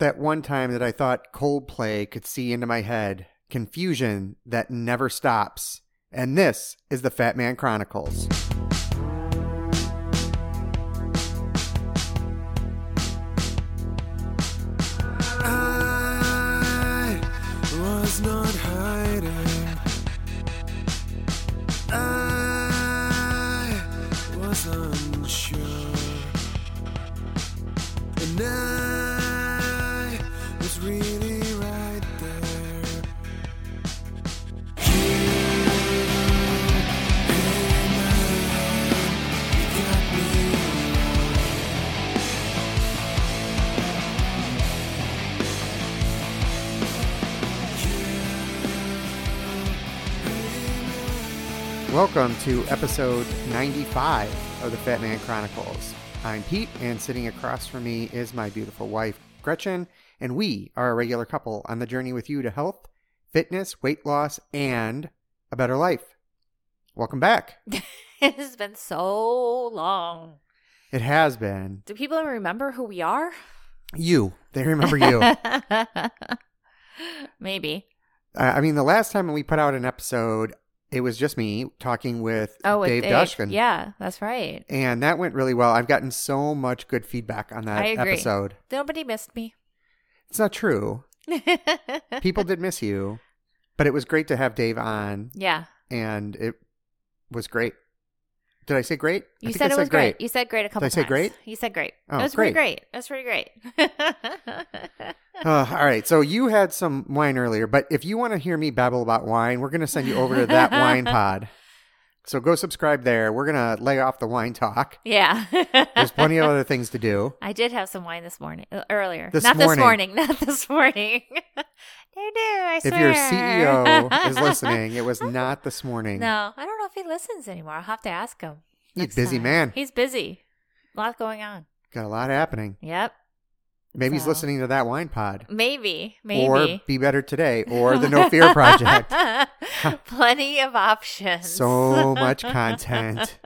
that one time that I thought Coldplay could see into my head, confusion that never stops. And this is the Fat Man Chronicles. Welcome to episode 95 of the Fat Man Chronicles. I'm Pete, and sitting across from me is my beautiful wife, Gretchen, and we are a regular couple on the journey with you to health, fitness, weight loss, and a better life. Welcome back. it has been so long. It has been Do people remember who we are? you. They remember you. Maybe. I I mean, the last time we put out an episode, it was just me talking with Oh, Dave, Dave. Dushkin. Yeah, that's right. And that went really well. I've gotten so much good feedback on that I agree. episode. Nobody missed me. It's not true. People did miss you, but it was great to have Dave on, Yeah. and it was great. Did I say great? You said it was great. You said great a couple times. Did I say times. great? You said great. Oh, it was great. pretty great. It was pretty great. Uh, all right. So you had some wine earlier, but if you want to hear me babble about wine, we're going to send you over to that wine pod. So go subscribe there. We're going to lay off the wine talk. yeah. There's plenty of other things to do. I did have some wine this morning, uh, earlier. This Not this morning. morning. Not this morning. no, no, I If your. CEO is listening, it was not this morning. No, I don't know if he listens anymore. I'll have to ask him. He's a busy time. man. He's busy. A lot going on. Got a lot happening. Yep. Maybe he's listening to that wine pod. Maybe. Maybe. Or Be Better Today or the No Fear Project. Plenty of options. So much content.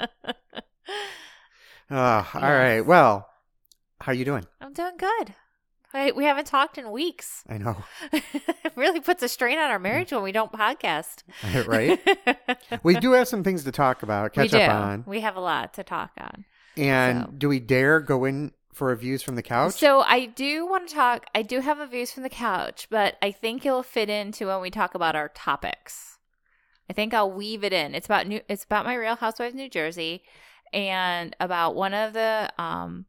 Uh, all right. Well, how are you doing? I'm doing good. We haven't talked in weeks. I know, it really puts a strain on our marriage when we don't podcast. right? We do have some things to talk about, catch we do. up on. We have a lot to talk on. And So- do we dare go in for reviews from the couch? So I do want to talk. I do have a views from the couch, but I think it'll fit into when we talk about our topics. I think I'll weave it in. It's about new. It's about my Real Housewives New Jersey, and about one of the um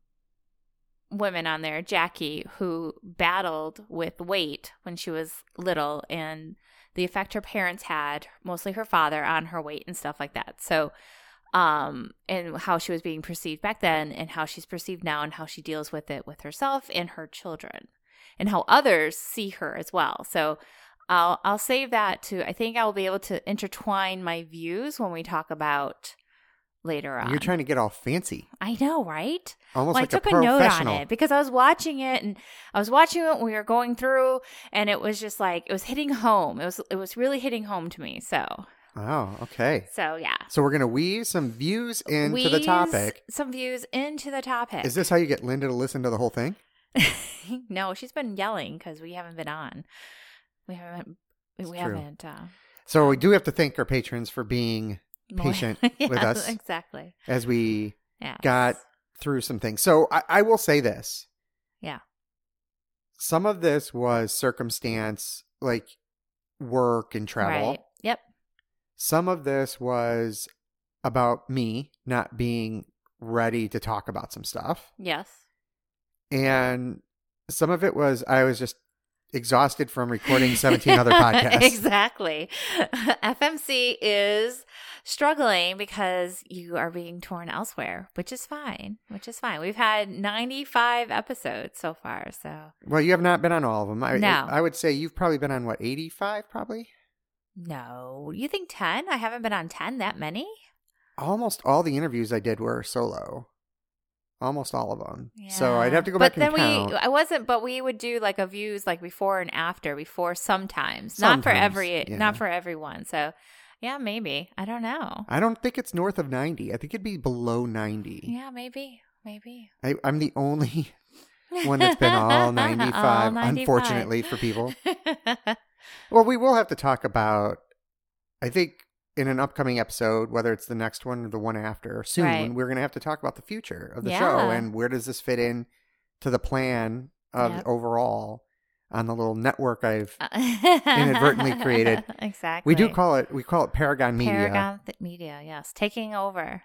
women on there, Jackie, who battled with weight when she was little, and the effect her parents had, mostly her father, on her weight and stuff like that. So um, and how she was being perceived back then, and how she's perceived now, and how she deals with it with herself and her children, and how others see her as well. So, I'll I'll save that to. I think I'll be able to intertwine my views when we talk about later on. You're trying to get all fancy, I know, right? almost well, like I took a a, note on it because I was watching it and I was watching it when we were going through, and it was just like it was hitting home. It was it was really hitting home to me. So Oh, okay. so yeah. So we're gonna weave some views into the topic. Some views into the topic. Is this how you get Linda to listen to the whole thing? no, she's been yelling because we haven't been on. We haven't. It's we true. haven't. Uh, So we do have to thank our patrons for being Patient with us. Exactly. as we Yeah. got through some things. So I, I will say this. Yeah. Some of this was circumstance, like work and travel. Right. Yep. Some of this was about me not being ready to talk about some stuff. Yes. And some of it was I was just exhausted from recording 17 other podcasts. exactly. FMC is struggling because you are being torn elsewhere, which is fine. Which is fine. We've had 95 episodes so far. So, Well, you have not been on all of them. I, No. I would say you've probably been on what, 85 probably? no. You think 10? I haven't been on 10 that many? Almost all the interviews I did were solo. Almost all of them. So I'd have to go but back then count. But then we, I wasn't, but we would do like a views like before and after, before sometimes, not for every, yeah. not for everyone. So, yeah, maybe I don't know. I don't think it's north of 90. I think it'd be below 90. Yeah, maybe, maybe. I, I'm the only one that's been All 95. unfortunately for people. Well, we will have to talk about, I think, in an upcoming episode, whether it's the next one or the one after, soon, Right. we're going to have to talk about the future of the show and where does this fit in to the plan of Yep. overall on the little network I've. Uh, inadvertently created. Exactly. We do call it we call it Paragon Media, Paragon Th- Media. Yes, taking over,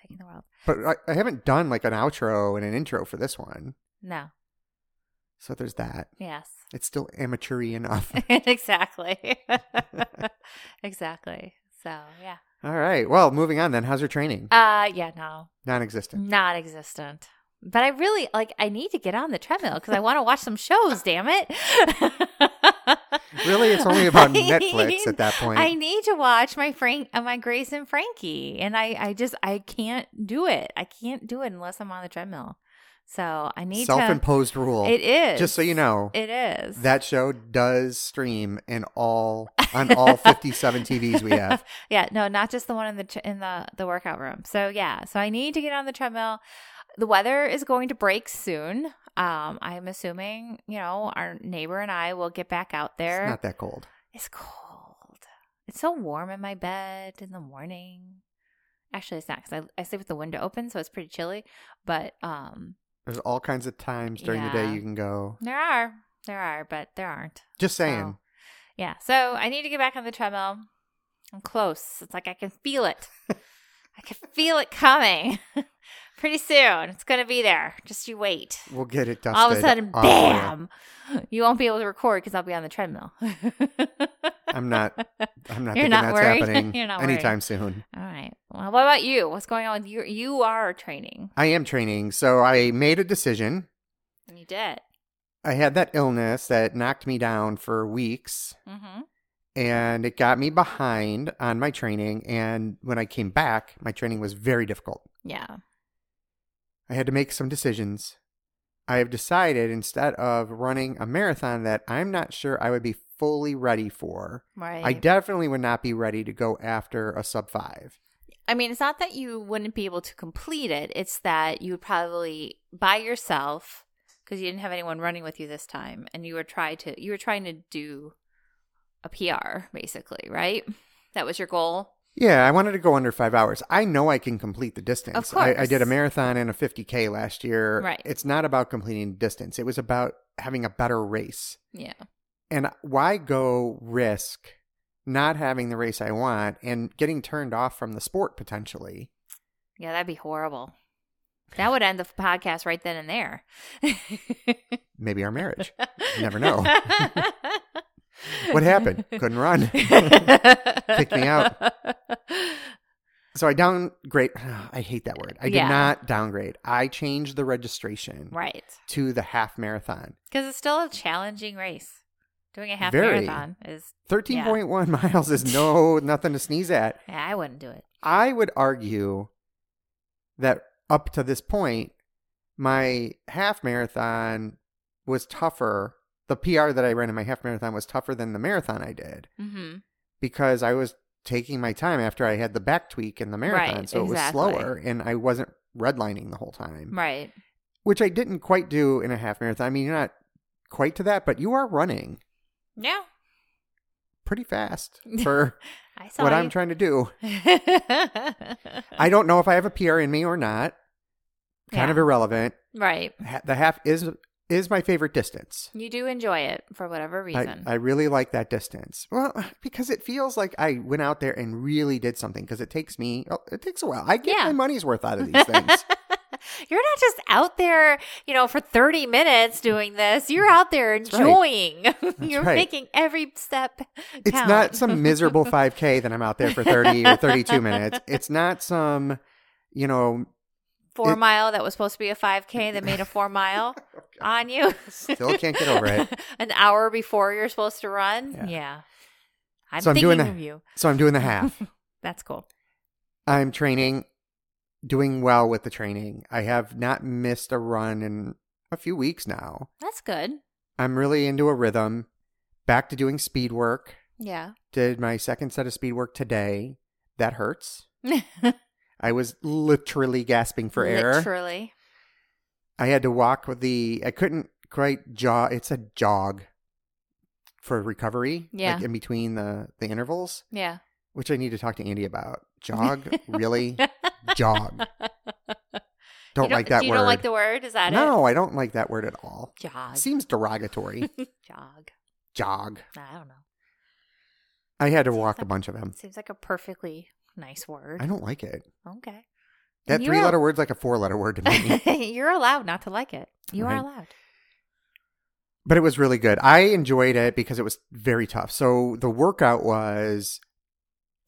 taking the world. but I, I haven't done like an outro and an intro for this one, No. So there's that. Yes. It's still amateur enough. exactly. exactly. So yeah. All right. Well, moving on then. How's your training? Uh yeah, no. Non-existent. Non-existent. But I really like I need to get on the treadmill because I want to watch some shows, damn it. Really, it's only about I Netflix need- at that point. I need to watch my Frank uh, my Grace and Frankie and I I just I can't do it. I can't do it unless I'm on the treadmill. So I need Self-imposed rule. It is. Just so you know, It is. that show does stream in all on all 57 TVs we have. yeah, no, not just the one in the in the the workout room. So yeah, so I need to get on the treadmill. The weather is going to break soon. Um, I'm assuming you know our neighbor and I will get back out there. It's not that cold. It's cold. It's so warm in my bed in the morning. Actually, it's not because I, I sleep with the window open, so it's pretty chilly. But um, There's all kinds of times during the day you can go. there are there are, but there aren't. Just saying. So, yeah. So I need to get back on the treadmill. I'm close. It's like I can feel it. I can feel it coming. Pretty soon. It's going to be there. Just you wait. We'll get it dusted. All of a sudden, bam! You won't be able to record because I'll be on the treadmill. I'm not. I'm not You're thinking not that's worried? happening You're not anytime soon. All right. Well, what about you? What's going on with you? You are training. I am training, so I made a decision. You did. I had that illness that knocked me down for weeks, Mm-hmm. and it got me behind on my training. And when I came back, my training was very difficult. Yeah. I had to make some decisions. I have decided instead of running a marathon that I'm not sure I would be fully ready for, Right. I definitely would not be ready to go after a sub five. I mean, it's not that you wouldn't be able to complete it. It's that you would probably by yourself because you didn't have anyone running with you this time, and you were trying to you were trying to do a PR basically, right? That was your goal. Yeah, I wanted to go under five hours. I know I can complete the distance. Of I, I did a marathon and a 50K last year. Right. It's not about completing distance, it was about having a better race. Yeah. And why go risk not having the race I want and getting turned off from the sport potentially? Yeah, that'd be horrible. That would end the podcast right then and there. Maybe our marriage. Never know. What happened? Couldn't run. Kick me out. So I downgrade. I hate that word. I did Yeah. not downgrade. I changed the registration Right. to the half marathon. Because it's still a challenging race. Doing a half Very. marathon is, 13.1 miles is no nothing to sneeze at. yeah, I wouldn't do it. I would argue that up to this point, my half marathon was tougher. The PR that I ran in my half marathon was tougher than the marathon I did Mm-hmm. because I was taking my time after I had the back tweak in the marathon. Right, so it was slower and I wasn't redlining the whole time, Right. which I didn't quite do in a half marathon. I mean, you're not quite to that, but you are running Yeah. pretty fast for I saw what you. I'm trying to do. I don't know if I have a PR in me or not. Kind Yeah. of irrelevant. right. The half is is my favorite distance. You do enjoy it for whatever I, reason. I really like that distance. Well, because it feels like I went out there and really did something. Because it takes me, oh, it takes a while. I get Yeah. my money's worth out of these things. You're not just out there, you know, for 30 minutes doing this. You're out there right. enjoying. You're right. making every step it's not some miserable 5K that I'm out there for 30 or 32 minutes. It's not some, you know, four it- mile that was supposed to be a 5K that made a four mile oh, on you. Still can't get over it. An hour before you're supposed to run. Yeah. Yeah. I'm So I'm thinking doing of the- you. so I'm doing the half. That's cool. I'm training, doing well with the training. I have not missed a run in a few weeks now. That's good. I'm really into a rhythm. Back to doing speed work. Yeah. Did my second set of speed work today. That hurts. I was literally gasping for air. Literally. I had to walk with the. I couldn't quite jog. It's a jog for recovery. Yeah. Like in between the the intervals, Yeah. Which I need to talk to Andy about. Jog, really? Jog. Don't, You like that you word. don't like the word? Is that it? no, I don't like that word at all. Jog. Seems derogatory. Jog. Jog. I don't know. I had to walk a bunch of them. Seems like a perfectly nice word. I don't like it. Okay. That three letter word's like a four letter word to me. You're allowed not to like it. You Right. are allowed. but it was really good. I enjoyed it because it was very tough. So the workout was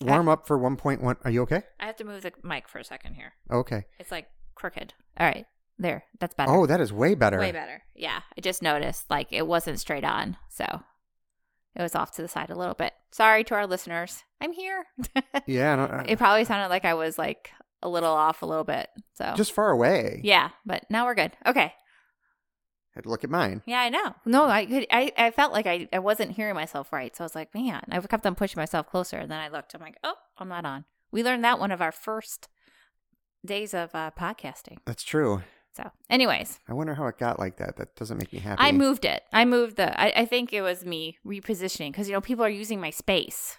warm up for 1.1. Are you okay? I have to move the mic for a second here. Okay. It's like crooked. All right. There. That's better. Oh, that is way better. Way better. Yeah. I just noticed like it wasn't straight on. So it was off to the side a little bit. Sorry to our listeners. I'm here. Yeah. no, uh, it probably sounded like I was like a little off a little bit. So just far away. yeah, but now we're good. Okay. Had to look at mine. Yeah, I know. No, I could. I, I felt like I, I wasn't hearing myself right, so I was like, man, I kept on pushing myself closer. And then I looked. I'm like, oh, I'm not on. We learned that one of our first days of uh, podcasting. That's true. So, anyways, I wonder how it got like that. That doesn't make me happy. I moved it. I moved the. I, I think it was me repositioning because you know people are using my space,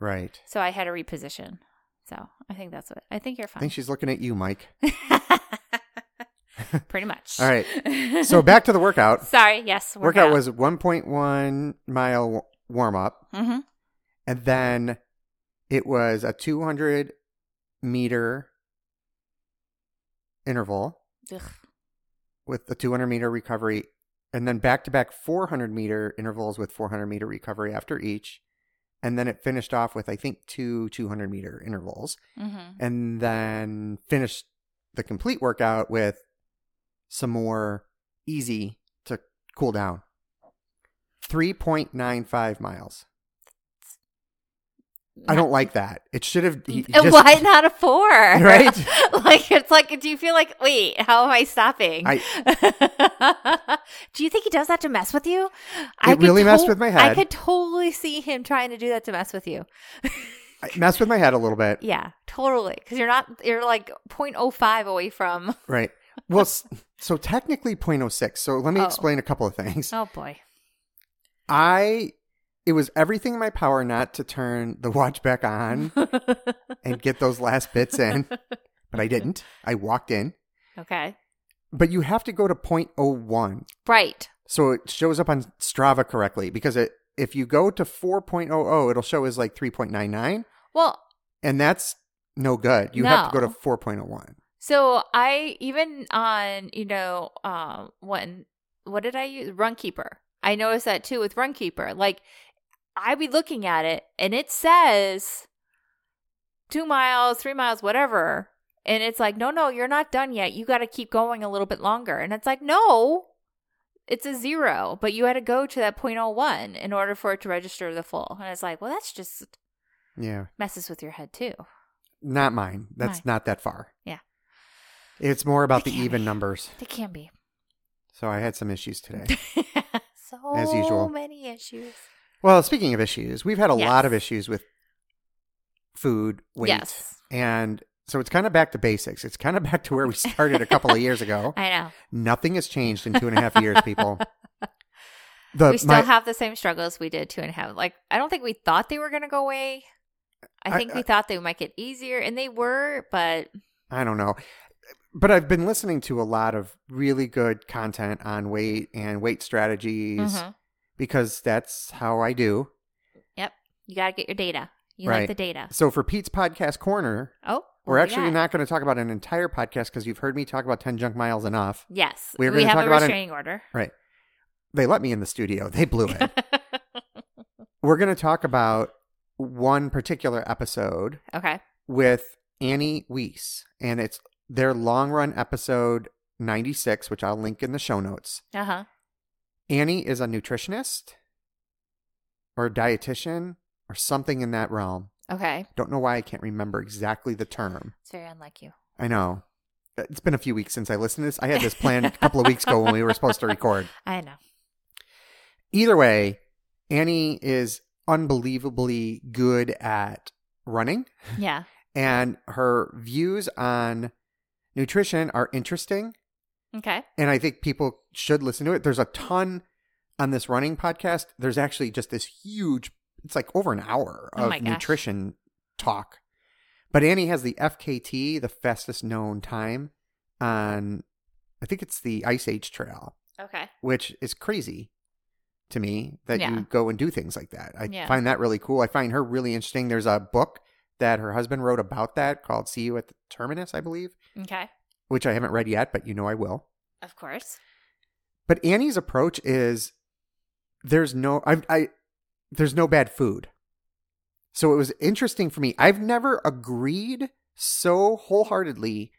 Right. so I had to reposition. So I think that's what I think you're fine. I think she's looking at you, Mike. Pretty much. All right. So back to the workout. Sorry. Yes. Workout was 1.1 mile warm up, Mm-hmm. and then it was a 200 meter interval with the 200 meter recovery, and then back to back 400 meter intervals with 400 meter recovery after each. And then it finished off with, I think, two 200 meter intervals, Mm-hmm. and then finished the complete workout with some more easy to cool down. 3.95 miles. I don't like that. It should have. just- Why not a four? Right? like it's like, do you feel like, wait, how am I stopping? I- do you think he does that to mess with you? It really messed with my head. I could totally see him trying to do that to mess with you. I messed with my head a little bit. Yeah, totally. Because you're not, you're like 0.05 away from. Right. Well, so technically 0.06. So let me Oh. explain a couple of things. Oh boy. I, it was everything in my power not to turn the watch back on and get those last bits in, but I didn't. I walked in. okay. But you have to go to 0.01. Right. So it shows up on Strava correctly because it, if you go to 4.00, it'll show as like 3.99, Well, and that's no good. You have to go to No. 4.01. So I even on you know um when what did I use Runkeeper? I noticed that too with Runkeeper. Like I be looking at it and it says two miles, three miles, whatever, and it's like no, no, you're not done yet. You got to keep going a little bit longer, and it's like no. It's a zero, but you had to go to that 0.01 in order for it to register the full. And it's like, well, that's just Yeah. messes with your head too. Not mine. That's Mine. not that far. Yeah. It's more about the even be. numbers. They can be. So I had some issues today. so As usual. many issues. well, speaking of issues, we've had a Yes. lot of issues with food, weight, Yes. and so it's kind of back to basics. It's kind of back to where we started a couple of years ago. I know. Nothing has changed in two and a half years, people. The, we still my- have the same struggles we did two and a half. Like, I don't think we thought they were going to go away. I I- think we I- thought they might get easier, and they were, but I don't know. But I've been listening to a lot of really good content on weight and weight strategies Mhm. because that's how I do. yep, you got to get your data. You Right. like the data. So for Pete's podcast corner, Oh, we're actually not going to talk about an entire podcast because you've heard me talk about 10 junk miles enough. Yes, We're we have talk a about restraining order. Right. They let me in the studio. They blew it. we're going to talk about one particular episode okay. with Annie Weiss, and it's their long run episode 96, which I'll link in the show notes. Uh huh. Annie is a nutritionist or a dietitian or something in that realm. Okay. Don't know why I can't remember exactly the term. It's very unlike you. I know. It's been a few weeks since I listened to this. I had this planned a couple of weeks ago when we were supposed to record. I know. Either way, Annie is unbelievably good at running, Yeah. and her views on nutrition are interesting. Okay. and I think people should listen to it. There's a ton on this running podcast. There's actually just this huge. It's like over an hour Oh of gosh. nutrition talk. But Annie has the FKT, the fastest known time on. I think it's the Ice Age Trail, Okay. which is crazy to me that Yeah. you go and do things like that. I Yeah. find that really cool. I find her really interesting. There's a book that her husband wrote about that called "See You at the Terminus," I believe, Okay. which I haven't read yet, but you know I will. Of course. But Annie's approach is there's no I I there's no bad food. So it was interesting for me. I've never agreed so wholeheartedly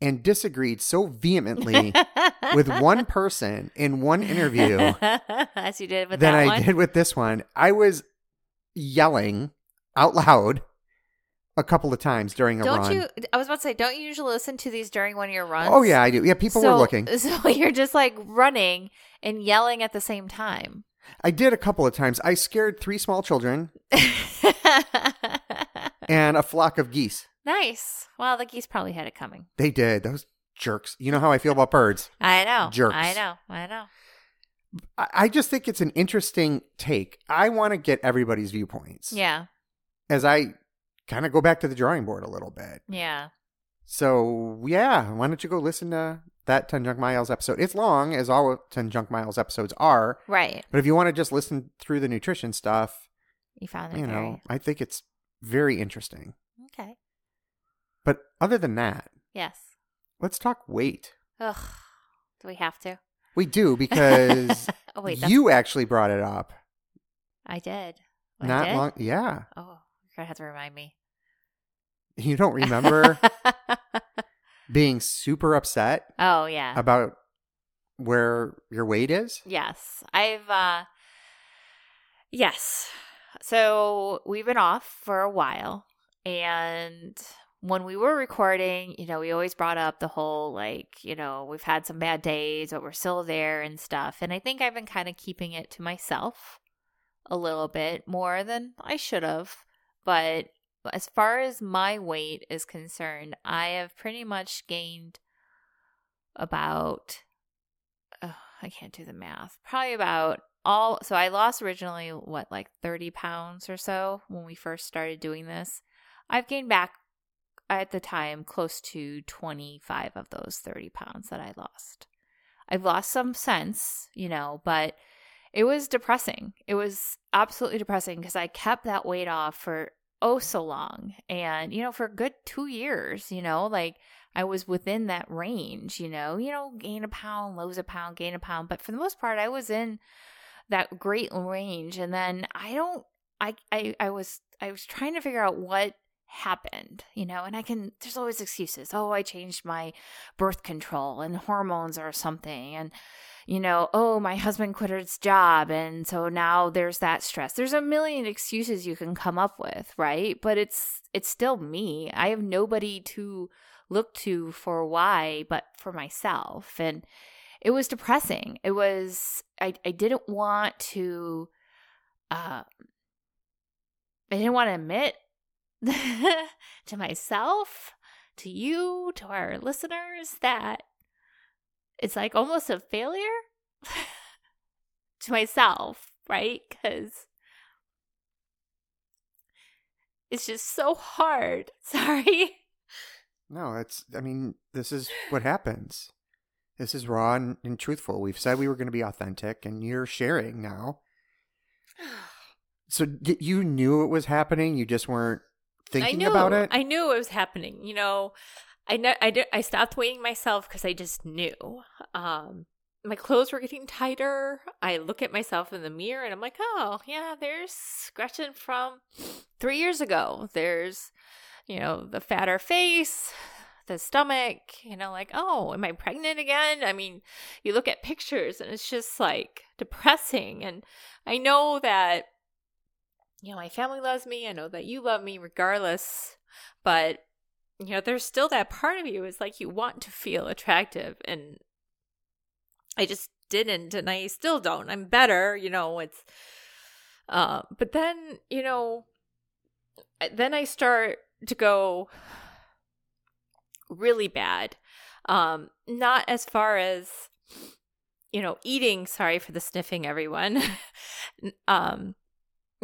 and disagreed so vehemently with one person in one interview as you did with than that I one. did with this one. I was yelling out loud a couple of times during a run. Don't run. you? I was about to say, don't you usually listen to these during one of your runs? Oh yeah, I do. Yeah, people so, were looking. So you're just like running and yelling at the same time. I did a couple of times. I scared three small children and a flock of geese. nice. Well, the geese probably had it coming. They did. Those jerks. You know how I feel about birds. I know. Jerks. I know. I know. I just think it's an interesting take. I want to get everybody's viewpoints. Yeah. As I kind of go back to the drawing board a little bit. Yeah. So yeah, why don't you go listen to that 10 Junk Miles episode? It's long, as all 10 Junk Miles episodes are. Right. But if you want to just listen through the nutrition stuff, You found it you very know, I think it's very interesting. okay. But other than that, Yes. let's talk weight. Ugh. Do we have to? We do because oh wait, you actually brought it up. I did. I Not did? long. Yeah. Oh, gonna have to remind me. You don't remember being super upset oh yeah. about where your weight is? Yes. I've uh Yes. So we've been off for a while and when we were recording, you know, we always brought up the whole like, you know, we've had some bad days, but we're still there and stuff. And I think I've been kind of keeping it to myself a little bit more than I should have. But as far as my weight is concerned, I have pretty much gained about oh, I can't do the math. Probably about all. So I lost originally what like thirty pounds or so when we first started doing this. I've gained back at the time close to twenty five of those thirty pounds that I lost. I've lost some sense, you know, but it was depressing. It was absolutely depressing because I kept that weight off for oh so long and you know for a good 2 years, you know, like I was within that range, you know, you know, gain a pound, lose a pound, gain a pound, but for the most part I was in that great range and then I don't I I I was I was trying to figure out what happened, you know, and I can there's always excuses. Oh, I changed my birth control and hormones or something and you know, oh, my husband quit his job and so now there's that stress. There's a million excuses you can come up with, right? But it's it's still me. I have nobody to look to for why but for myself. And it was depressing. It was I I didn't want to uh I didn't want to admit to myself, to you, to our listeners that it's like almost a failure to myself, right? Because it's just so hard. Sorry. No, it's, I mean, this is what happens. This is raw and, and truthful. We've said we were going to be authentic, and you're sharing now. So you knew it was happening. You just weren't thinking I knew, about it. I knew it was happening. You know, I know I did, I stopped weighing myself because I just knew. Um, my clothes were getting tighter. I look at myself in the mirror and I'm like, oh yeah, there's Gretchen from three years ago. There's, you know, the fatter face, the stomach. You know, like, oh, am I pregnant again? I mean, you look at pictures and it's just like depressing. And I know that you know, my family loves me. I know that you love me regardless. But, you know, there's still that part of you is like you want to feel attractive. And I just didn't. And I still don't. I'm better. You know, it's, uh, but then, you know, then I start to go really bad. Um, not as far as you know, eating, sorry for the sniffing everyone. um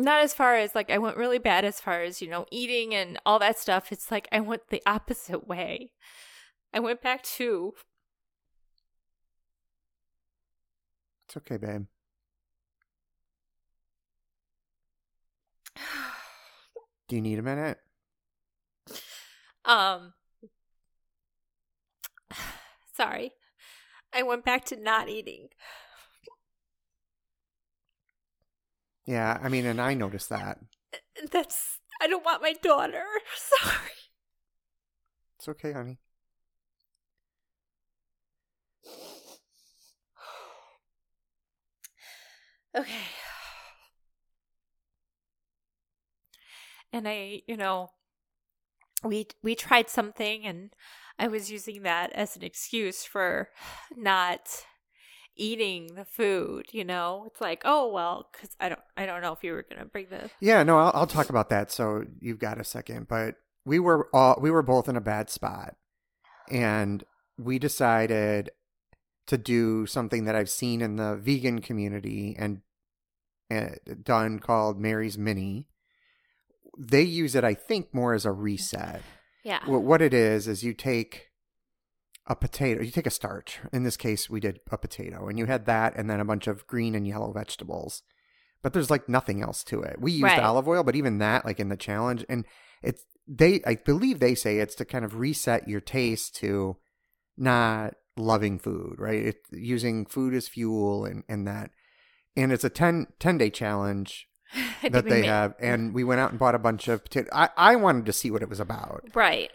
not as far as like I went really bad as far as, you know, eating and all that stuff. It's like I went the opposite way. I went back to It's okay, babe. Do you need a minute? um sorry. I went back to not eating. Yeah, I mean, and I noticed that. Uh, that's I don't want my daughter. Sorry. It's okay, honey. Okay. And I, you know, we we tried something and I was using that as an excuse for not eating the food, you know. It's like, "Oh, well, cuz I don't I don't know if you were going to bring this Yeah, no, I'll, I'll talk about that. So you've got a second, but we were all we were both in a bad spot, and we decided to do something that I've seen in the vegan community and uh, done called Mary's Mini. They use it, I think, more as a reset. Yeah. Wh- what it is is you take a potato, you take a starch. In this case, we did a potato, and you had that, and then a bunch of green and yellow vegetables. But there's like nothing else to it. We used Right. olive oil, but even that, like in the challenge, and it's they, I believe they say it's to kind of reset your taste to not loving food, right? It, using food as fuel and and that, and it's a 10, 10 day challenge that they have, and we went out and bought a bunch of potato. I I wanted to see what it was about. Right.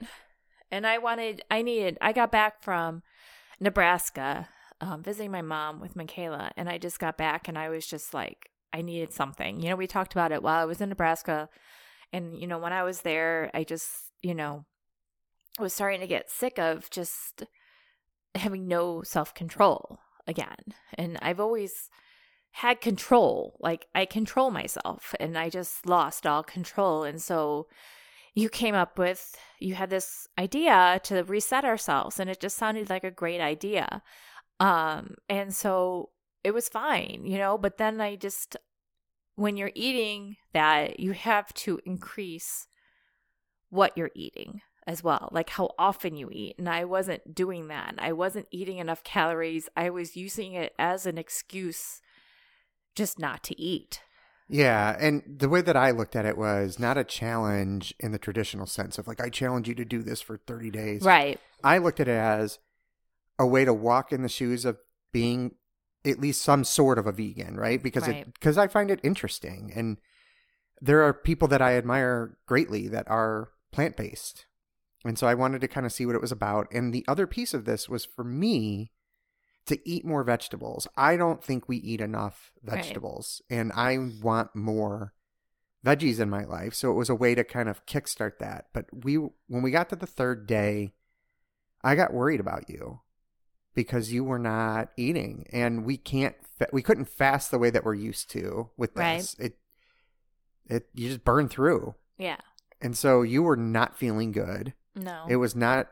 And I wanted, I needed, I got back from Nebraska, um, visiting my mom with Michaela, and I just got back and I was just like, I needed something. You know, we talked about it while I was in Nebraska. And, you know, when I was there, I just, you know, was starting to get sick of just having no self control again. And I've always had control. Like I control myself and I just lost all control. And so you came up with, you had this idea to reset ourselves and it just sounded like a great idea. Um, and so it was fine, you know, but then I just, when you're eating that, you have to increase what you're eating as well, like how often you eat. And I wasn't doing that. I wasn't eating enough calories. I was using it as an excuse just not to eat. Yeah, and the way that I looked at it was not a challenge in the traditional sense of like I challenge you to do this for 30 days. Right. I looked at it as a way to walk in the shoes of being at least some sort of a vegan, right? Because Right. it because I find it interesting and there are people that I admire greatly that are plant-based. And so I wanted to kind of see what it was about. And the other piece of this was for me to eat more vegetables. I don't think we eat enough Right. vegetables, and I want more veggies in my life. So it was a way to kind of kickstart that. But we, when we got to the third day, I got worried about you because you were not eating, and we can't, fa- we couldn't fast the way that we're used to with Right. this. It, it, you just burn through, Yeah. and so you were not feeling good. No. It was not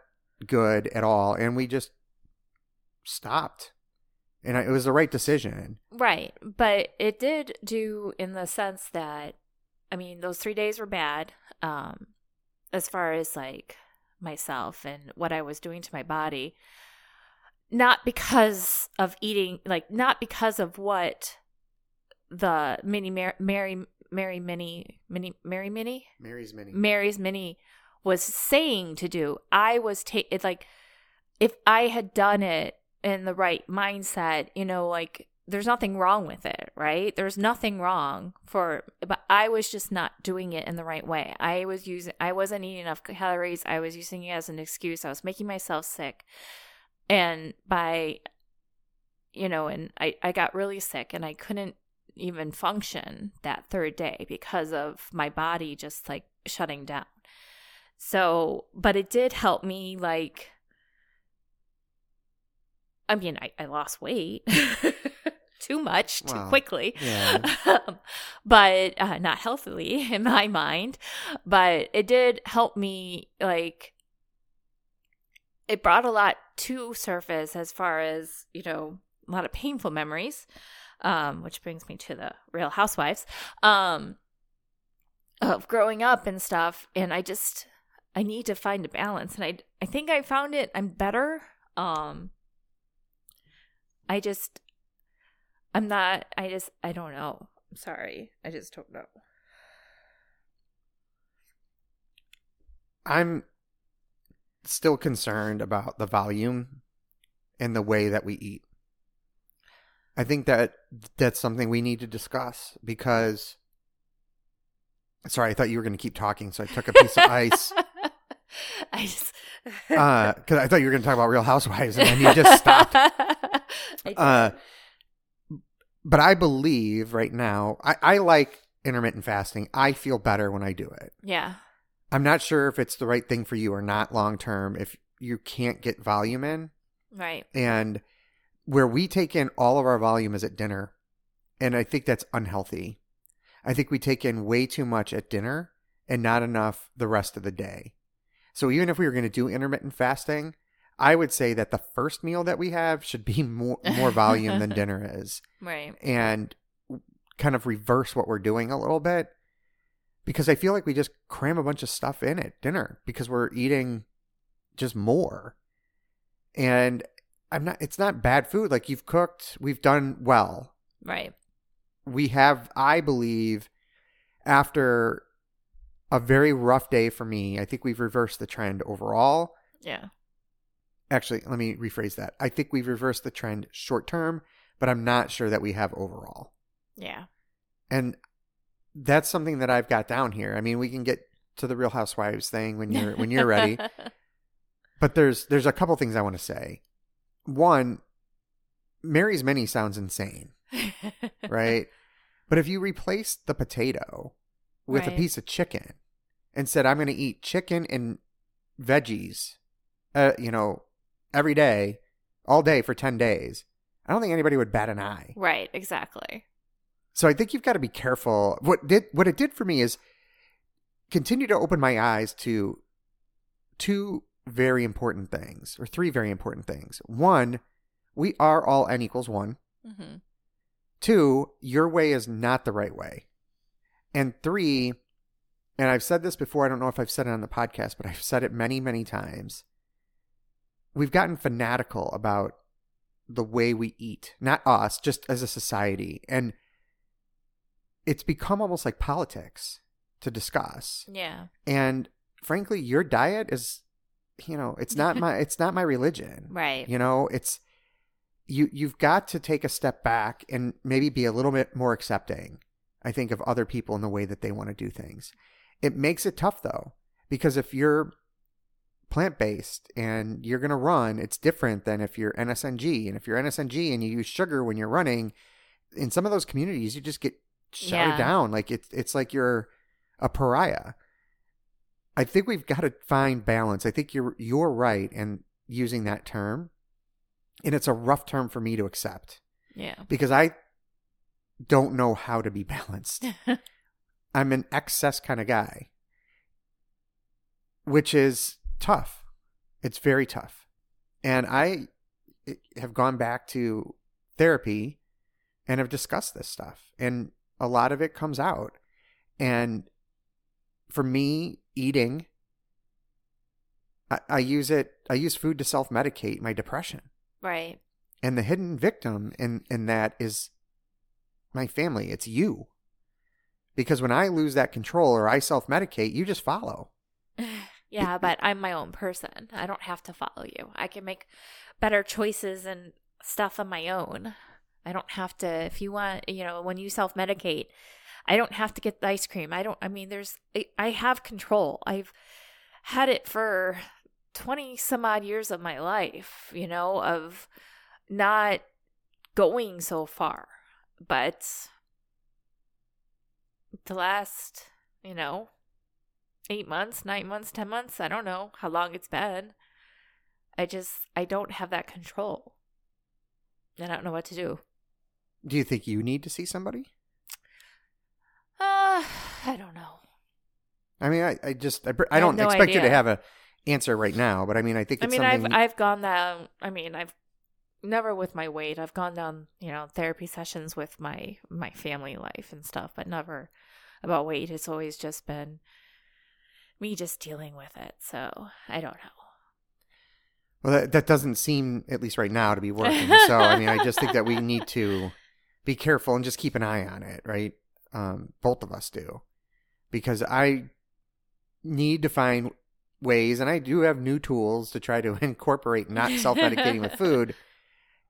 good at all, and we just stopped. And it was the right decision. Right. But it did do in the sense that, I mean, those three days were bad um, as far as like myself and what I was doing to my body. Not because of eating, like, not because of what the mini Mary, Mary, Mary Mini, Mary Mini, Mary's mini. Mary's Mini was saying to do. I was ta- it's like if I had done it in the right mindset, you know, like there's nothing wrong with it, right? There's nothing wrong for but I was just not doing it in the right way. I was using I wasn't eating enough calories. I was using it as an excuse. I was making myself sick. And by you know, and I I got really sick and I couldn't even function that third day because of my body just like shutting down. So, but it did help me like I mean, I, I lost weight too much too Wow. quickly. Yeah. Um, but uh, not healthily in my mind. But it did help me like it brought a lot to surface as far as you know a lot of painful memories um which brings me to the real housewives um of growing up and stuff and i just i need to find a balance and i i think i found it i'm better um i just i'm not i just i don't know i'm sorry i just don't know I'm still concerned about the volume and the way that we eat. I think that that's something we need to discuss because. Sorry, I thought you were going to keep talking, so I took a piece of ice i just uh, because I thought you were going to talk about Real Housewives, and then you just stopped. Uh, but I believe right now, I, I like intermittent fasting. I feel better when I do it. yeah I'm not sure if it's the right thing for you or not long term. If you can't get volume in, right and where we take in all of our volume is at dinner and i think that's unhealthy i think we take in way too much at dinner and not enough the rest of the day so even if we were going to do intermittent fasting i would say that the first meal that we have should be more more volume than dinner is right and kind of reverse what we're doing a little bit because I feel like we just cram a bunch of stuff in at dinner because we're eating just more. And I'm not it's not bad food like you've cooked, we've done well. right We have I believe after a very rough day for me, I think we've reversed the trend overall. yeah Actually, let me rephrase that. I think we've reversed the trend short term, but I'm not sure that we have overall. yeah and that's something that I've got down here. I mean, we can get to the Real Housewives thing when you're when you're ready, but there's there's a couple things I want to say. One, Mary's Mini sounds insane, right? but if you replace the potato with a piece of chicken and said, "I'm going to eat chicken and veggies," uh, you know, every day, all day for ten days, I don't think anybody would bat an eye. right exactly So I think you've got to be careful. What did what it did for me is continue to open my eyes to two very important things, or three very important things. One, we are all n equals one. hmm Two, your way is not the right way. And three, and I've said this before, I don't know if I've said it on the podcast, but I've said it many, many times. We've gotten fanatical about the way we eat, not us, just as a society. And it's become almost like politics to discuss. yeah And frankly, your diet is, you know, it's not my, it's not my religion. right You know, it's you you've got to take a step back and maybe be a little bit more accepting, I think, of other people and the way that they want to do things. It makes it tough though, because if you're plant based and you're gonna run, it's different than if you're NSNG. And if you're NSNG and you use sugar when you're running, in some of those communities you just get shouted Yeah. down. Like it's it's like you're a pariah. I think we've got to find balance. I think you're you're right in using that term. And it's a rough term for me to accept yeah because I don't know how to be balanced. I'm an excess kind of guy, which is tough. It's very tough. And I have gone back to therapy and have discussed this stuff. And a lot of it comes out. And for me, eating, I, I use it, I use food to self medicate my depression. right And the hidden victim in, in that is my family. It's you. Because when I lose that control or I self medicate, you just follow. yeah but i'm my own person. I don't have to follow you. I can make better choices and stuff on my own. I don't have to if you want you know when you self-medicate i don't have to get the ice cream. I don't i mean there's I- i have control. I've had it for 20 some odd years of my life you know of not going so far. But the last you know eight months, nine months, ten months. I don't know how long it's been. I just I don't have that control. And I don't know what to do. Do you think you need to see somebody? Uh I don't know. I mean, I, I just, I, I I don't have no expect you to have a answer right now, but I mean, I think I mean, something... I've, I've gone down. I mean, I've never with my weight. I've gone down, you know, therapy sessions with my my family life and stuff, but never about weight. It's always just been me just dealing with it. So I don't know. well, that, that doesn't seem, at least right now, to be working. so, I mean, I just think that we need to be careful and just keep an eye on it, right? Um, both of us do. Because I need to find ways, and I do have new tools to try to incorporate not self medicating with food.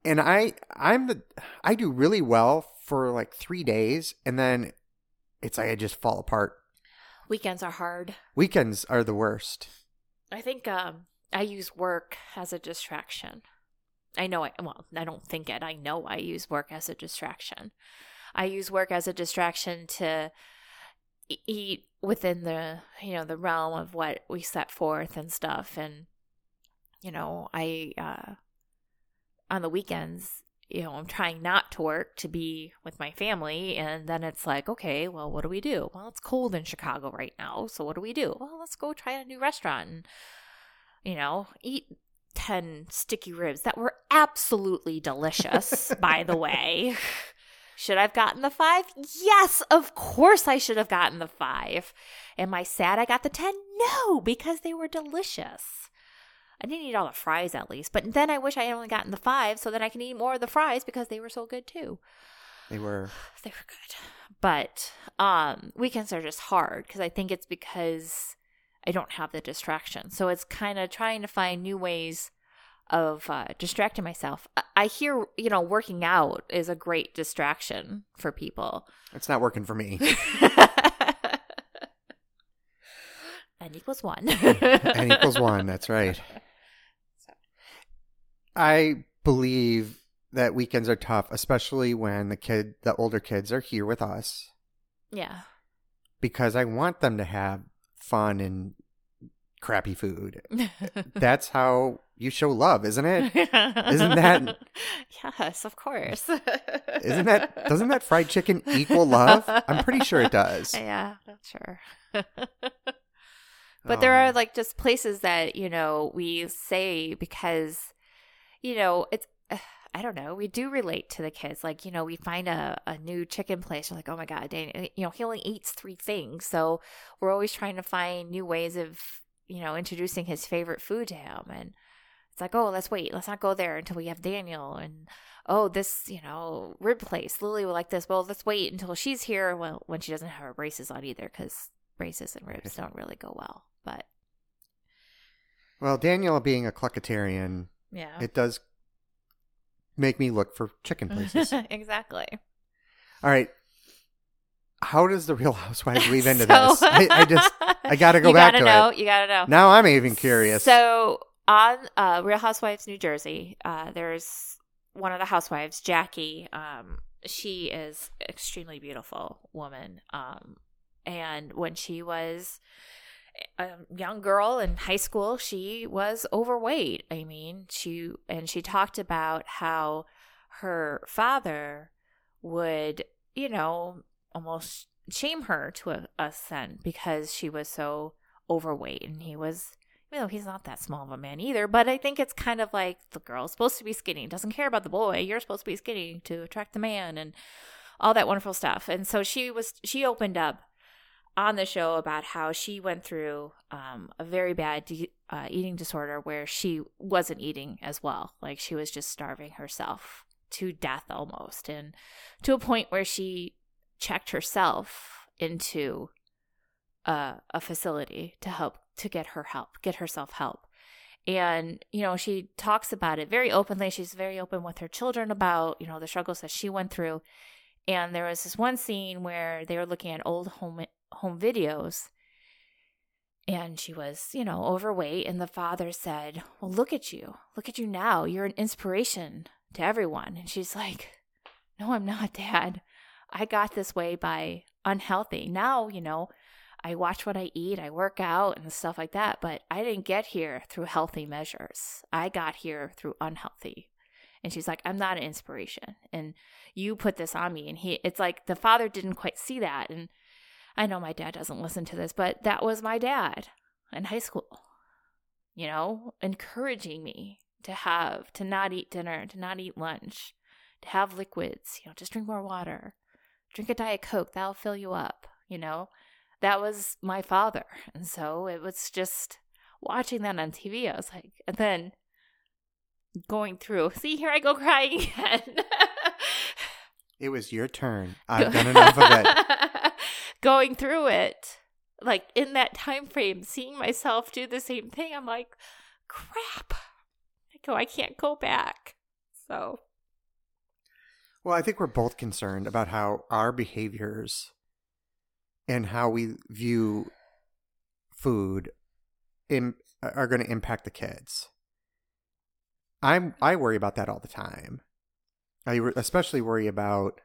And I, I'm the, I do really well for like three days, and then it's like I just fall apart. Weekends are hard. Weekends are the worst. I think um, I use work as a distraction. I know I well, I don't think it. I know I use work as a distraction. I use work as a distraction to eat within the you know the realm of what we set forth and stuff and you know i uh on the weekends you know i'm trying not to work to be with my family and then it's like okay well what do we do well it's cold in chicago right now so what do we do well let's go try a new restaurant and you know eat 10 sticky ribs that were absolutely delicious by the way should I've gotten the five? Yes, of course I should have gotten the five. Am I sad I got the 10? No, because they were delicious. I didn't eat all the fries at least, but then I wish I had only gotten the five so that I can eat more of the fries because they were so good too. They were. They were good. But um, weekends are just hard because I think it's because I don't have the distraction. So it's kind of trying to find new ways of uh, distracting myself. I- I hear, you know, working out is a great distraction for people. It's not working for me. N equals one. N equals one. That's right. I believe that weekends are tough, especially when the kid, the older kids, are here with us, Yeah. because I want them to have fun and crappy food. That's how you show love, isn't it? Isn't that- Yes, of course. Isn't that doesn't that fried chicken equal love? I'm pretty sure it does. Yeah, not sure. but there Um, are like just places that, you know, we say because, you know, it's, uh, I don't know, we do relate to the kids. Like, you know, we find a, a new chicken place. You're like, oh my God, Danny, you know, he only eats three things. So we're always trying to find new ways of, you know, introducing his favorite food to him. And it's like, oh, let's wait. Let's not go there until we have Daniel. And, oh, this, you know, rib place. Lily will like this. Well, let's wait until she's here. Well, when she doesn't have her braces on either, because braces and ribs don't really go well. But Well, Daniel being a cluckatarian, yeah. it does make me look for chicken places. exactly. All right. How does the Real Housewives weave into So- this? I, I just I got to go you back gotta to know. it. You gotta know. Now I'm even curious. So on uh, Real Housewives New Jersey, uh, there's one of the housewives, Jackie. Um, she is extremely beautiful woman. Um, and when she was a um, young girl in high school, she was overweight. I mean, she and she talked about how her father would, you know, almost shame her to a, a because she was so overweight and he was you know he's not that small of a man either but i think it's kind of like the girl's supposed to be skinny doesn't care about the boy you're supposed to be skinny to attract the man and all that wonderful stuff and so she was she opened up on the show about how she went through um, a very bad de- uh, eating disorder where she wasn't eating as well like she was just starving herself to death almost and to a point where she checked herself into uh, a facility to help to get her help, get herself help. And, you know, she talks about it very openly. She's very open with her children about, you know, the struggles that she went through. And there was this one scene where they were looking at old home home videos and she was, you know, overweight and the father said, "Well, look at you. Look at you now. You're an inspiration to everyone." And she's like, "No, I'm not, dad. I got this way by unhealthy. Now, you know, I watch what I eat, I work out and stuff like that, but I didn't get here through healthy measures. I got here through unhealthy. And she's like, I'm not an inspiration. And you put this on me. And he, it's like the father didn't quite see that. And I know my dad doesn't listen to this, but that was my dad in high school. you know, encouraging me to have, to not eat dinner, to not eat lunch, to have liquids, you know, just drink more water, drink a Diet Coke, that'll fill you up, you know. That was my father. And so it was just watching that on TV. I was like, and then going through, see, here I go crying again. It was your turn. I've done enough of it. Going through it like in that time frame seeing myself do the same thing i'm like crap i go oh, i can't go back so Well, I think we're both concerned about how our behaviors and how we view food Im- uh, are going to impact the kids. I'm I worry about that all the time. I especially worry about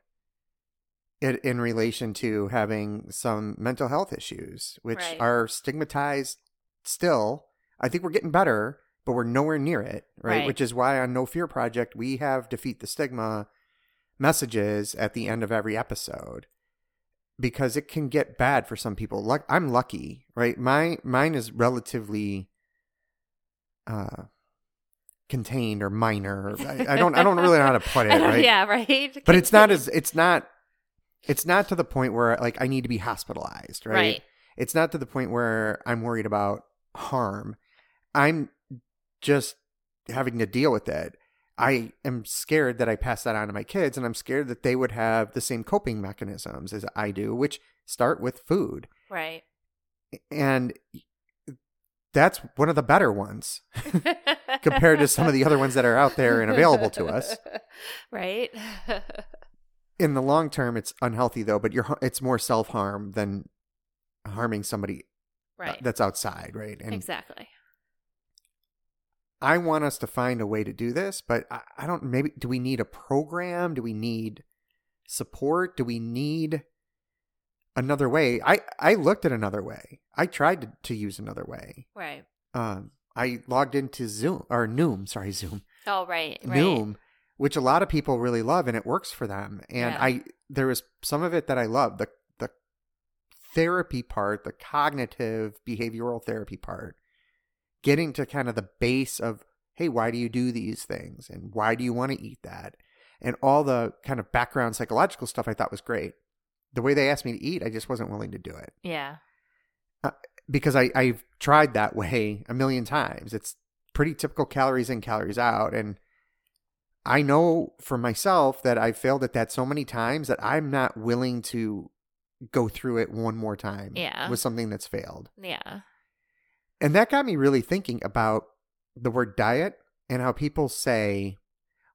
it in relation to having some mental health issues, which Right. are stigmatized still. I think we're getting better, but we're nowhere near it, right? Right. Which is why on No Fear Project we have defeat the stigma messages at the end of every episode because it can get bad for some people. Luck I'm lucky, right? My mine is relatively uh contained or minor. I, I don't I don't really know how to put it, right? yeah right But it's not as it's not it's not to the point where like I need to be hospitalized, right? right It's not to the point where I'm worried about harm. I'm just having to deal with it. I am scared that I pass that on to my kids, and I'm scared that they would have the same coping mechanisms as I do, which start with food. right And that's one of the better ones compared to some of the other ones that are out there and available to us. right In the long term, it's unhealthy though, but you're it's more self harm than harming somebody uh, right that's outside, right? And exactly I want us to find a way to do this, but I, I don't. Maybe do we need a program? Do we need support? Do we need another way? I I looked at another way. I tried to, to use another way. right Um, I logged into Zoom or Noom. Sorry, Zoom. oh right right Noom, which a lot of people really love, and it works for them. And Yeah. I there was some of it that I love the the therapy part, the cognitive behavioral therapy part, getting to kind of the base of hey, why do you do these things, and why do you want to eat that, and all the kind of background psychological stuff. I thought was great. The way they asked me to eat, I just wasn't willing to do it yeah uh, because I, I've tried that way a million times. It's pretty typical calories in, calories out. And I know for myself that I've failed at that so many times that I'm not willing to go through it one more time Yeah. with something that's failed. yeah And that got me really thinking about the word diet and how people say,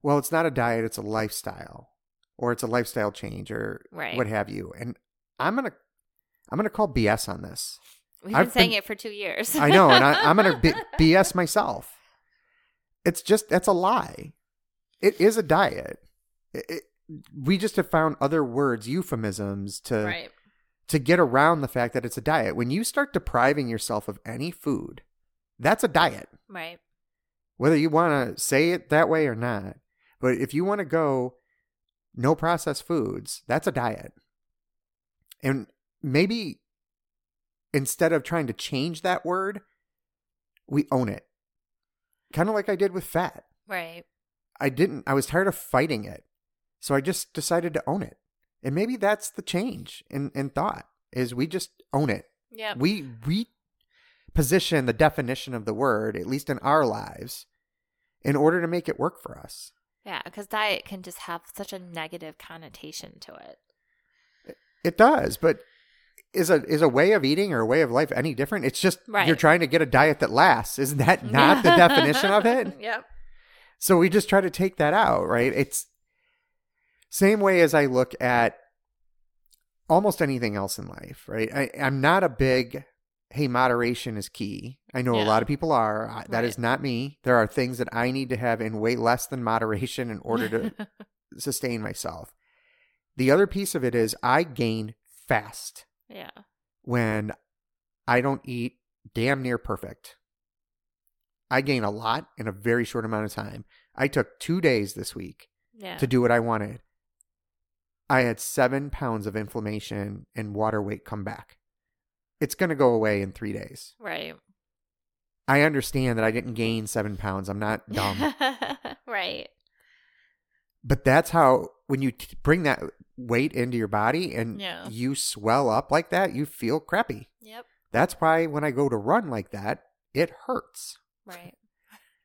well, it's not a diet, it's a lifestyle or it's a lifestyle change or Right. what have you. And I'm going to I'm going to call BS on this. we've I've been saying been- it for two years I know, and I, I'm going to B- BS myself. It's just that's a lie. It is a diet. It, it, we just have found other words, euphemisms to right to get around the fact that it's a diet. When you start depriving yourself of any food, that's a diet. right Whether you want to say it that way or not, but if you want to go no processed foods, that's a diet. And maybe instead of trying to change that word, we own it. Kind of like I did with fat. right I didn't, I was tired of fighting it. So I just decided to own it. And maybe that's the change in, in thought is we just own it. yeah We reposition the definition of the word, at least in our lives, in order to make it work for us. yeah because diet can just have such a negative connotation to it It does, but is a is a way of eating or a way of life any different? It's just Right. you're trying to get a diet that lasts. Isn't that not the definition of it? yep So we just try to take that out, right? It's same way as I look at almost anything else in life, right? I, I'm not a big hey, moderation is key. I know a lot of people are. I, that is Right. not me. There are things that I need to have in way less than moderation in order to sustain myself. The other piece of it is I gain fast yeah when I don't eat damn near perfect. I gain a lot in a very short amount of time. I took two days this week yeah to do what I wanted. I had seven pounds of inflammation and water weight come back. It's going to go away in three days. right I understand that I didn't gain seven pounds. I'm not dumb. right. but that's how when you t- bring that weight into your body and Yeah. you swell up like that, you feel crappy. Yep. That's why when I go to run like that, it hurts. Right.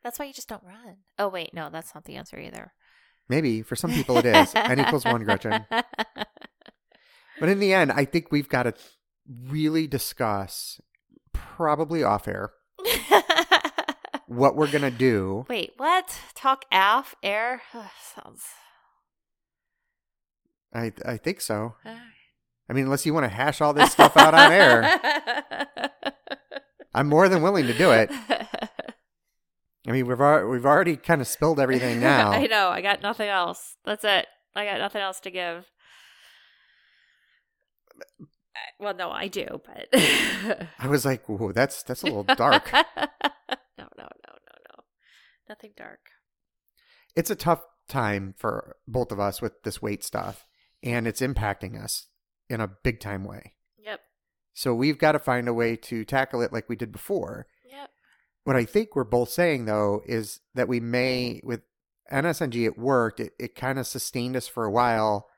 That's why you just don't run. Oh wait, no, that's not the answer either. Maybe for some people it is. N equals one, Gretchen. But in the end, I think we've got to really discuss, probably off air, what we're going to do. wait, what? Talk off air? Sounds. I, I think so. I mean, unless you want to hash all this stuff out on air, I'm more than willing to do it. I mean, we've al- we've already kind of spilled everything now. I know. I got nothing else. That's it. I got nothing else to give. Well, no, I do, but I was like, "Whoa, that's that's a little dark." no, no, no, no, no. Nothing dark. it's a tough time for both of us with this weight stuff, and it's impacting us in a big time way. Yep. So we've got to find a way to tackle it like we did before. What I think we're both saying though is that we may with NSNG it worked. It it kind of sustained us for a while,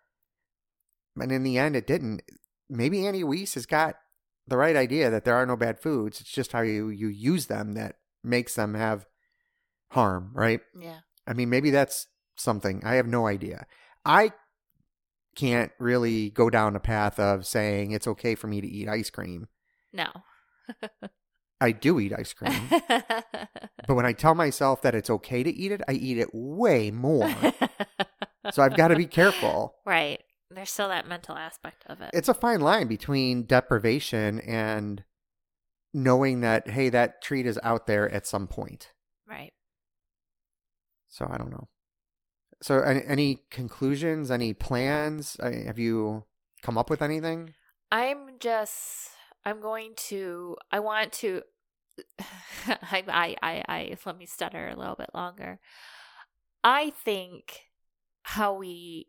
but in the end it didn't. Maybe Annie Weiss has got the right idea that there are no bad foods. It's just how you you use them that makes them have harm, right? Yeah. I mean, maybe that's something. I have no idea. I can't really go down a path of saying it's okay for me to eat ice cream. No. I do eat ice cream. but when I tell myself that it's okay to eat it, I eat it way more. so I've got to be careful. right. There's still that mental aspect of it. It's a fine line between deprivation and knowing that, hey, that treat is out there at some point. right. So I don't know. So any, any conclusions, any plans? I, have you come up with anything? I'm just I'm going to I want to I I I, I let me stutter a little bit longer. I think how we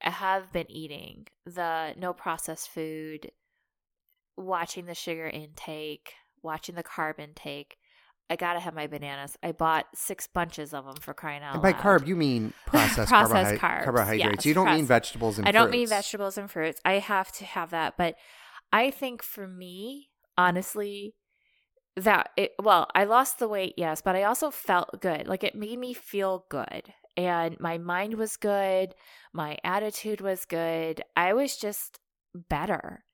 have been eating the no processed food, watching the sugar intake, watching the carb intake. I gotta have my bananas. I bought six bunches of them for crying out And by loud. carb, you mean processed, Processed carbs, carbohydrates. yes, you don't mean vegetables and fruits. I don't mean vegetables and fruits. I have to have that, but I think for me, honestly, that it well, I lost the weight, yes, but I also felt good. Like it made me feel good. And my mind was good, my attitude was good. I was just better.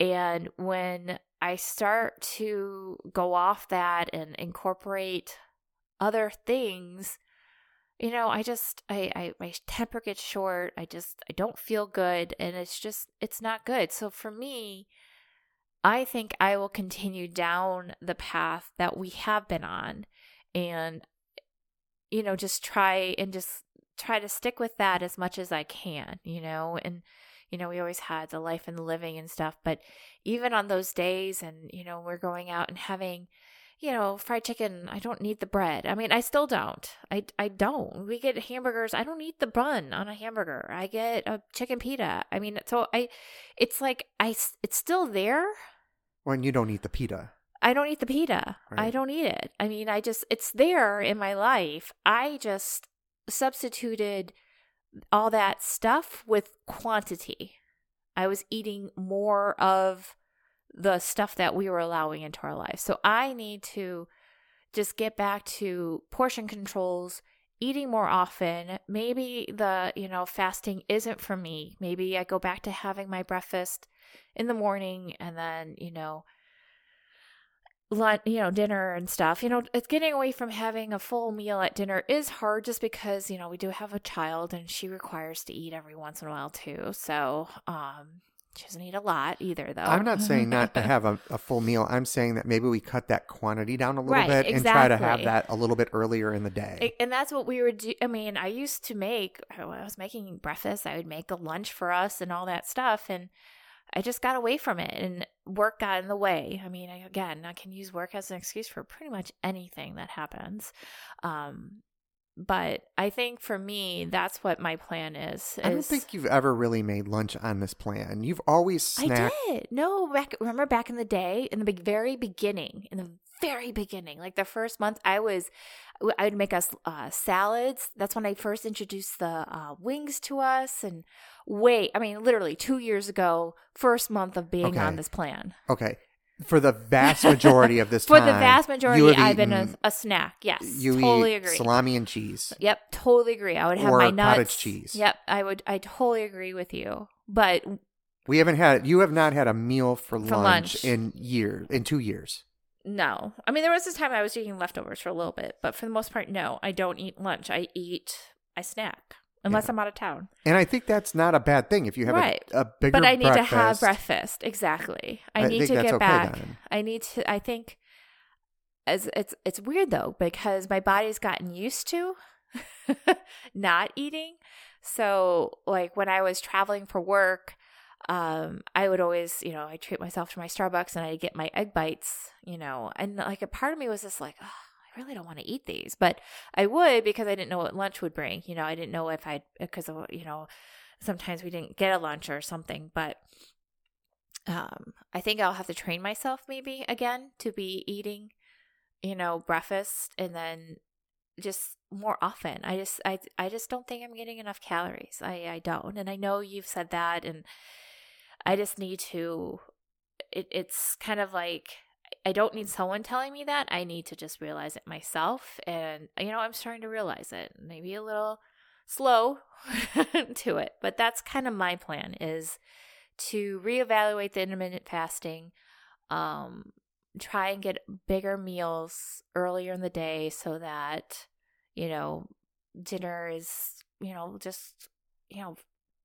And when I start to go off that and incorporate other things, you know, I just I, I my temper gets short. I just I don't feel good and it's just it's not good. So for me, I think I will continue down the path that we have been on and you know, just try and just try to stick with that as much as I can, you know, and you know, we always had the life and the living and stuff, but even on those days and you know, we're going out and having you know, fried chicken, I don't need the bread. I mean, I still don't. I, I don't. We get hamburgers. I don't eat the bun on a hamburger. I get a chicken pita. I mean, so I, it's like, I, it's still there. When you don't eat the pita. I don't eat the pita. I don't eat it. I mean, I just, it's there in my life. I just substituted all that stuff with quantity. I was eating more of the stuff that we were allowing into our life. So I need to just get back to portion controls, eating more often. Maybe the, you know, fasting isn't for me. Maybe I go back to having my breakfast in the morning and then, you know, lunch, you know, dinner and stuff. You know, it's getting away from having a full meal at dinner is hard just because, you know, we do have a child and she requires to eat every once in a while too. So, um, she doesn't eat a lot either though. I'm not saying not to have a, a full meal. I'm saying that maybe we cut that quantity down a little Right, bit and try to have exactly. that a little bit earlier in the day. And that's what we were do I mean, I used to make I was making breakfast, I would make a lunch for us and all that stuff and I just got away from it and work got in the way. I mean, I, again, I can use work as an excuse for pretty much anything that happens. Um but I think for me, that's what my plan is. I don't think you've ever really made lunch on this plan. You've always snacked. I did. No, back remember back in the day, in the big, very beginning, in the very beginning, like the first month, I was, I would make us uh, salads. That's when I first introduced the uh, wings to us. And wait, I mean, literally two years ago, first month of being Okay. on this plan. Okay. For the vast majority of this For time, the vast majority, I've been a, a snack. Yes, You totally eat agree. salami and cheese. Yep, totally agree. I would have Or my nuts. cottage cheese. Yep, I would. I totally agree with you. But We haven't had. You have not had a meal for, For lunch, lunch. in years. In two years. No. I mean, there was this time I was eating leftovers for a little bit, but for the most part, no, I don't eat lunch. I eat, I snack, unless Yeah. I'm out of town. And I think that's not a bad thing if you have Right. a, a bigger. But I need to have breakfast. breakfast. Exactly. I, I need to get okay back. then. I need to, I think, as it's, it's weird though, because my body's gotten used to not eating. So, like, when I was traveling for work, um, I would always, you know, I treat myself to my Starbucks and I get my egg bites, you know, and like a part of me was just like, oh, I really don't want to eat these, but I would because I didn't know what lunch would bring. You know, I didn't know if I'd because of you know, sometimes we didn't get a lunch or something, but um, I think I'll have to train myself maybe again to be eating, you know, breakfast and then just more often. I just I I just don't think I'm getting enough calories. I I don't, and I know you've said that, and I just need to. It it's kind of like I don't need someone telling me that. I need to just realize it myself, and you know I'm starting to realize it. Maybe a little slow to it, but that's kind of my plan is to reevaluate the intermittent fasting. Um, try and get bigger meals earlier in the day so that you know dinner is you know just you know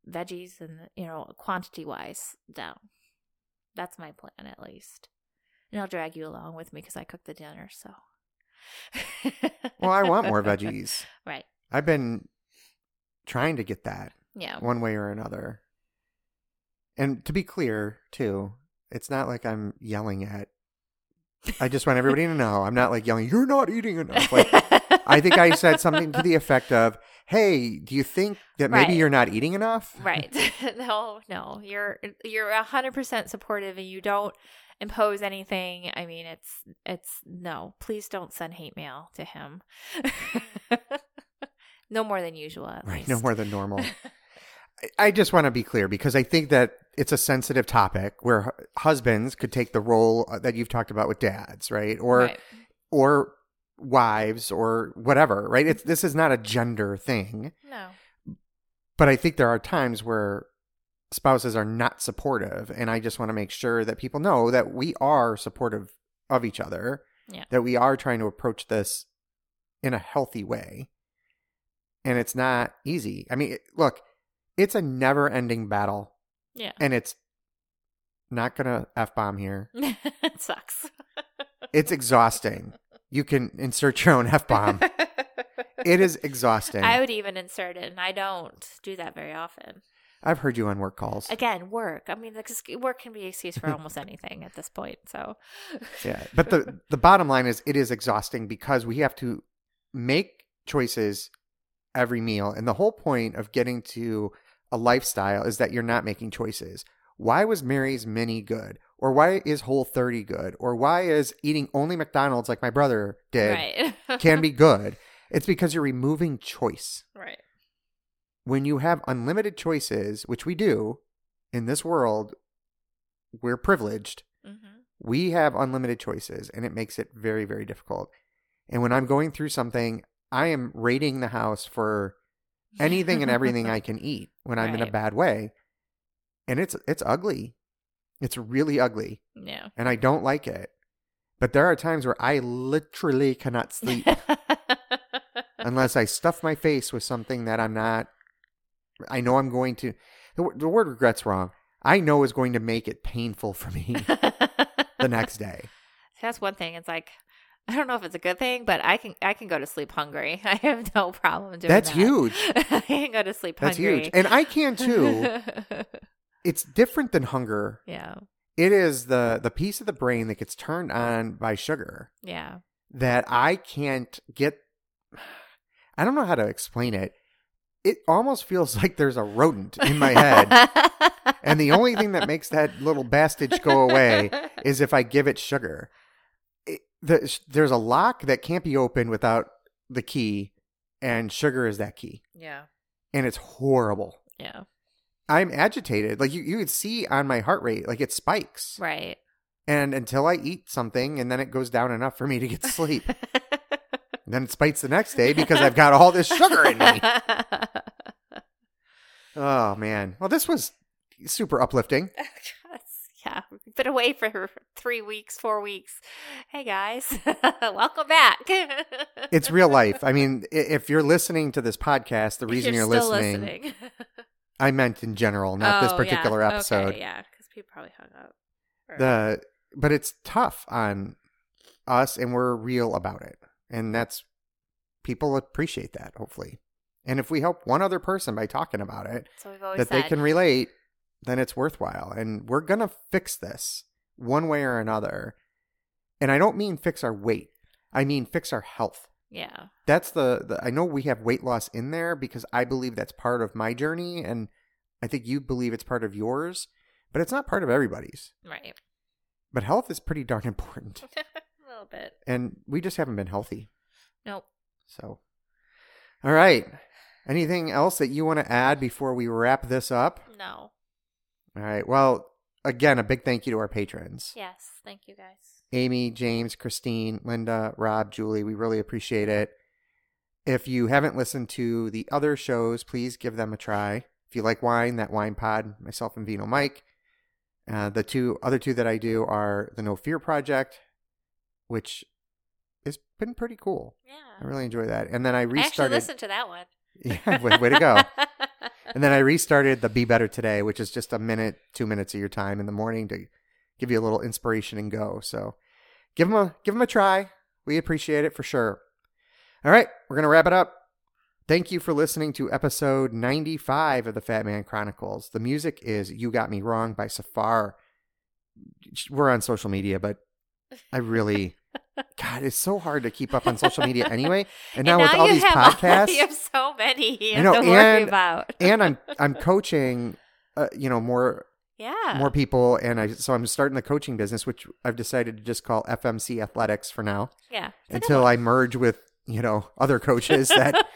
veggies and you know quantity wise down that's my plan at least and i'll drag you along with me because i cook the dinner so Well, I want more veggies. right I've been trying to get that yeah one way or another. And to be clear, too, it's not like I'm yelling at. I just want everybody to know I'm not like yelling. You're not eating enough. Like I think I said something to the effect of, "Hey, do you think that maybe Right. you're not eating enough?" right no no you're you're a hundred percent supportive and you don't impose anything i mean it's it's no please don't send hate mail to him no more than usual at Right, least. no more than normal. I- I just want to be clear because I think that it's a sensitive topic where husbands could take the role uh, that you've talked about with dads, right? Or Right. or wives or whatever, right? It's this is not a gender thing. no but I think there are times where spouses are not supportive, and I just want to make sure that people know that we are supportive of each other, Yeah. that we are trying to approach this in a healthy way, and it's not easy. I mean, look, it's a never-ending battle, yeah and it's not gonna f bomb here. it sucks It's exhausting. You can insert your own f bomb. It is exhausting. i would even insert it and i don't do that very often I've heard you on work calls. again work i mean work can be excuse for almost anything at this point so Yeah, but the the bottom line is it is exhausting because we have to make choices every meal, and the whole point of getting to a lifestyle is that you're not making choices. Why was Mary's Mini good, or why is Whole 30 good, or why is eating only McDonald's like my brother did right can be good? It's because you're removing choice. right When you have unlimited choices, which we do in this world, we're privileged. Hmm we have unlimited choices and it makes it very very difficult. And when i'm going through something i am raiding the house for anything and everything i can eat when i'm in a bad way. And it's it's ugly. It's really ugly. Yeah. And i don't like it. But there are times where i literally cannot sleep unless i stuff my face with something that i'm not i know i'm going to the, the word regret's wrong i know is going to make it painful for me the next day That's one thing. It's like I don't know if it's a good thing, but I can I can go to sleep hungry. I have no problem doing that. That's that. huge. I can go to sleep That's hungry. huge. And I can too. it's different than hunger. yeah. It is the the piece of the brain that gets turned on by sugar Yeah. that I can't get I don't know how to explain it. It almost feels like there's a rodent in my head. and the only thing that makes that little bastage go away is if I give it sugar. It, the, there's a lock that can't be opened without the key, and sugar is that key. Yeah. And it's horrible. Yeah. I'm agitated. Like you, you could see on my heart rate, like it spikes. Right. And until I eat something, and then it goes down enough for me to get to sleep. then it spites the next day because I've got all this sugar in me. Oh man. Well, this was super uplifting. yeah, we've been away for three weeks, four weeks. Hey guys, welcome back. It's real life. I mean, if you're listening to this podcast, the reason you're, still listening, I meant in general, not this Oh, particular yeah. episode. Okay, yeah, because people probably hung up. Or- The but it's tough on us, and we're real about it, and that's people appreciate that. Hopefully, and if we help one other person by talking about it, that they can relate, then it's worthwhile. And we're gonna fix this one way or another. And I don't mean fix our weight. I mean fix our health. yeah, That's the, the I know we have weight loss in there because I believe that's part of my journey and I think you believe it's part of yours, but it's not part of everybody's. right, But health is pretty darn important. little bit. And we just haven't been healthy. Nope. So All right. Anything else that you want to add before we wrap this up? No. All right. Well, again, a big thank you to our patrons. Yes. Thank you guys. Amy, James, Christine, Linda, Rob, Julie. We really appreciate it. If you haven't listened to the other shows, please give them a try. If you like wine, that wine pod, myself and Vino Mike. Uh, the two other two that I do are the No Fear Project, which has been pretty cool. Yeah. I really enjoy that. And then I restarted. I actually listened to that one. yeah, way, way to go. And then I restarted the Be Better Today, which is just a minute, two minutes of your time in the morning to give you a little inspiration and go. So give them a give them a try. We appreciate it for sure. All right, we're gonna wrap it up. Thank you for listening to episode 95 of the Fat Man Chronicles. The music is You Got Me Wrong by Safar. We're on social media, but I really, God, it's so hard to keep up on social media anyway. And now, with all these podcasts, you have so many I know, to worry and- about. and I'm I'm coaching, uh, you know, more yeah. more people, and I so I'm starting the coaching business, which I've decided to just call FMC Athletics for now yeah. until I merge with you know other coaches that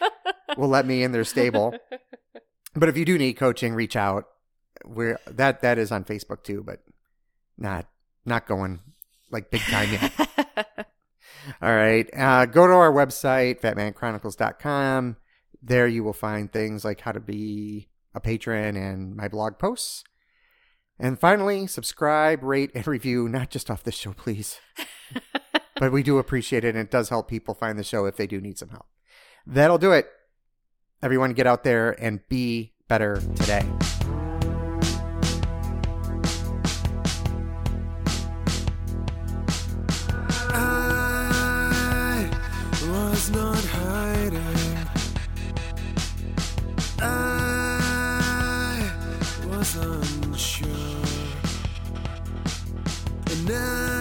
will let me in their stable. But if you do need coaching, reach out. We're that that is on Facebook too, but not not going like big time yet. All right. Uh, go to our website, fatmanchronicles.com. There you will find things like how to be a patron and my blog posts. And finally, subscribe, rate, and review, not just off this show, please. but we do appreciate it, and it does help people find the show if they do need some help. That'll do it. Everyone, get out there and be better today. Unsure. And now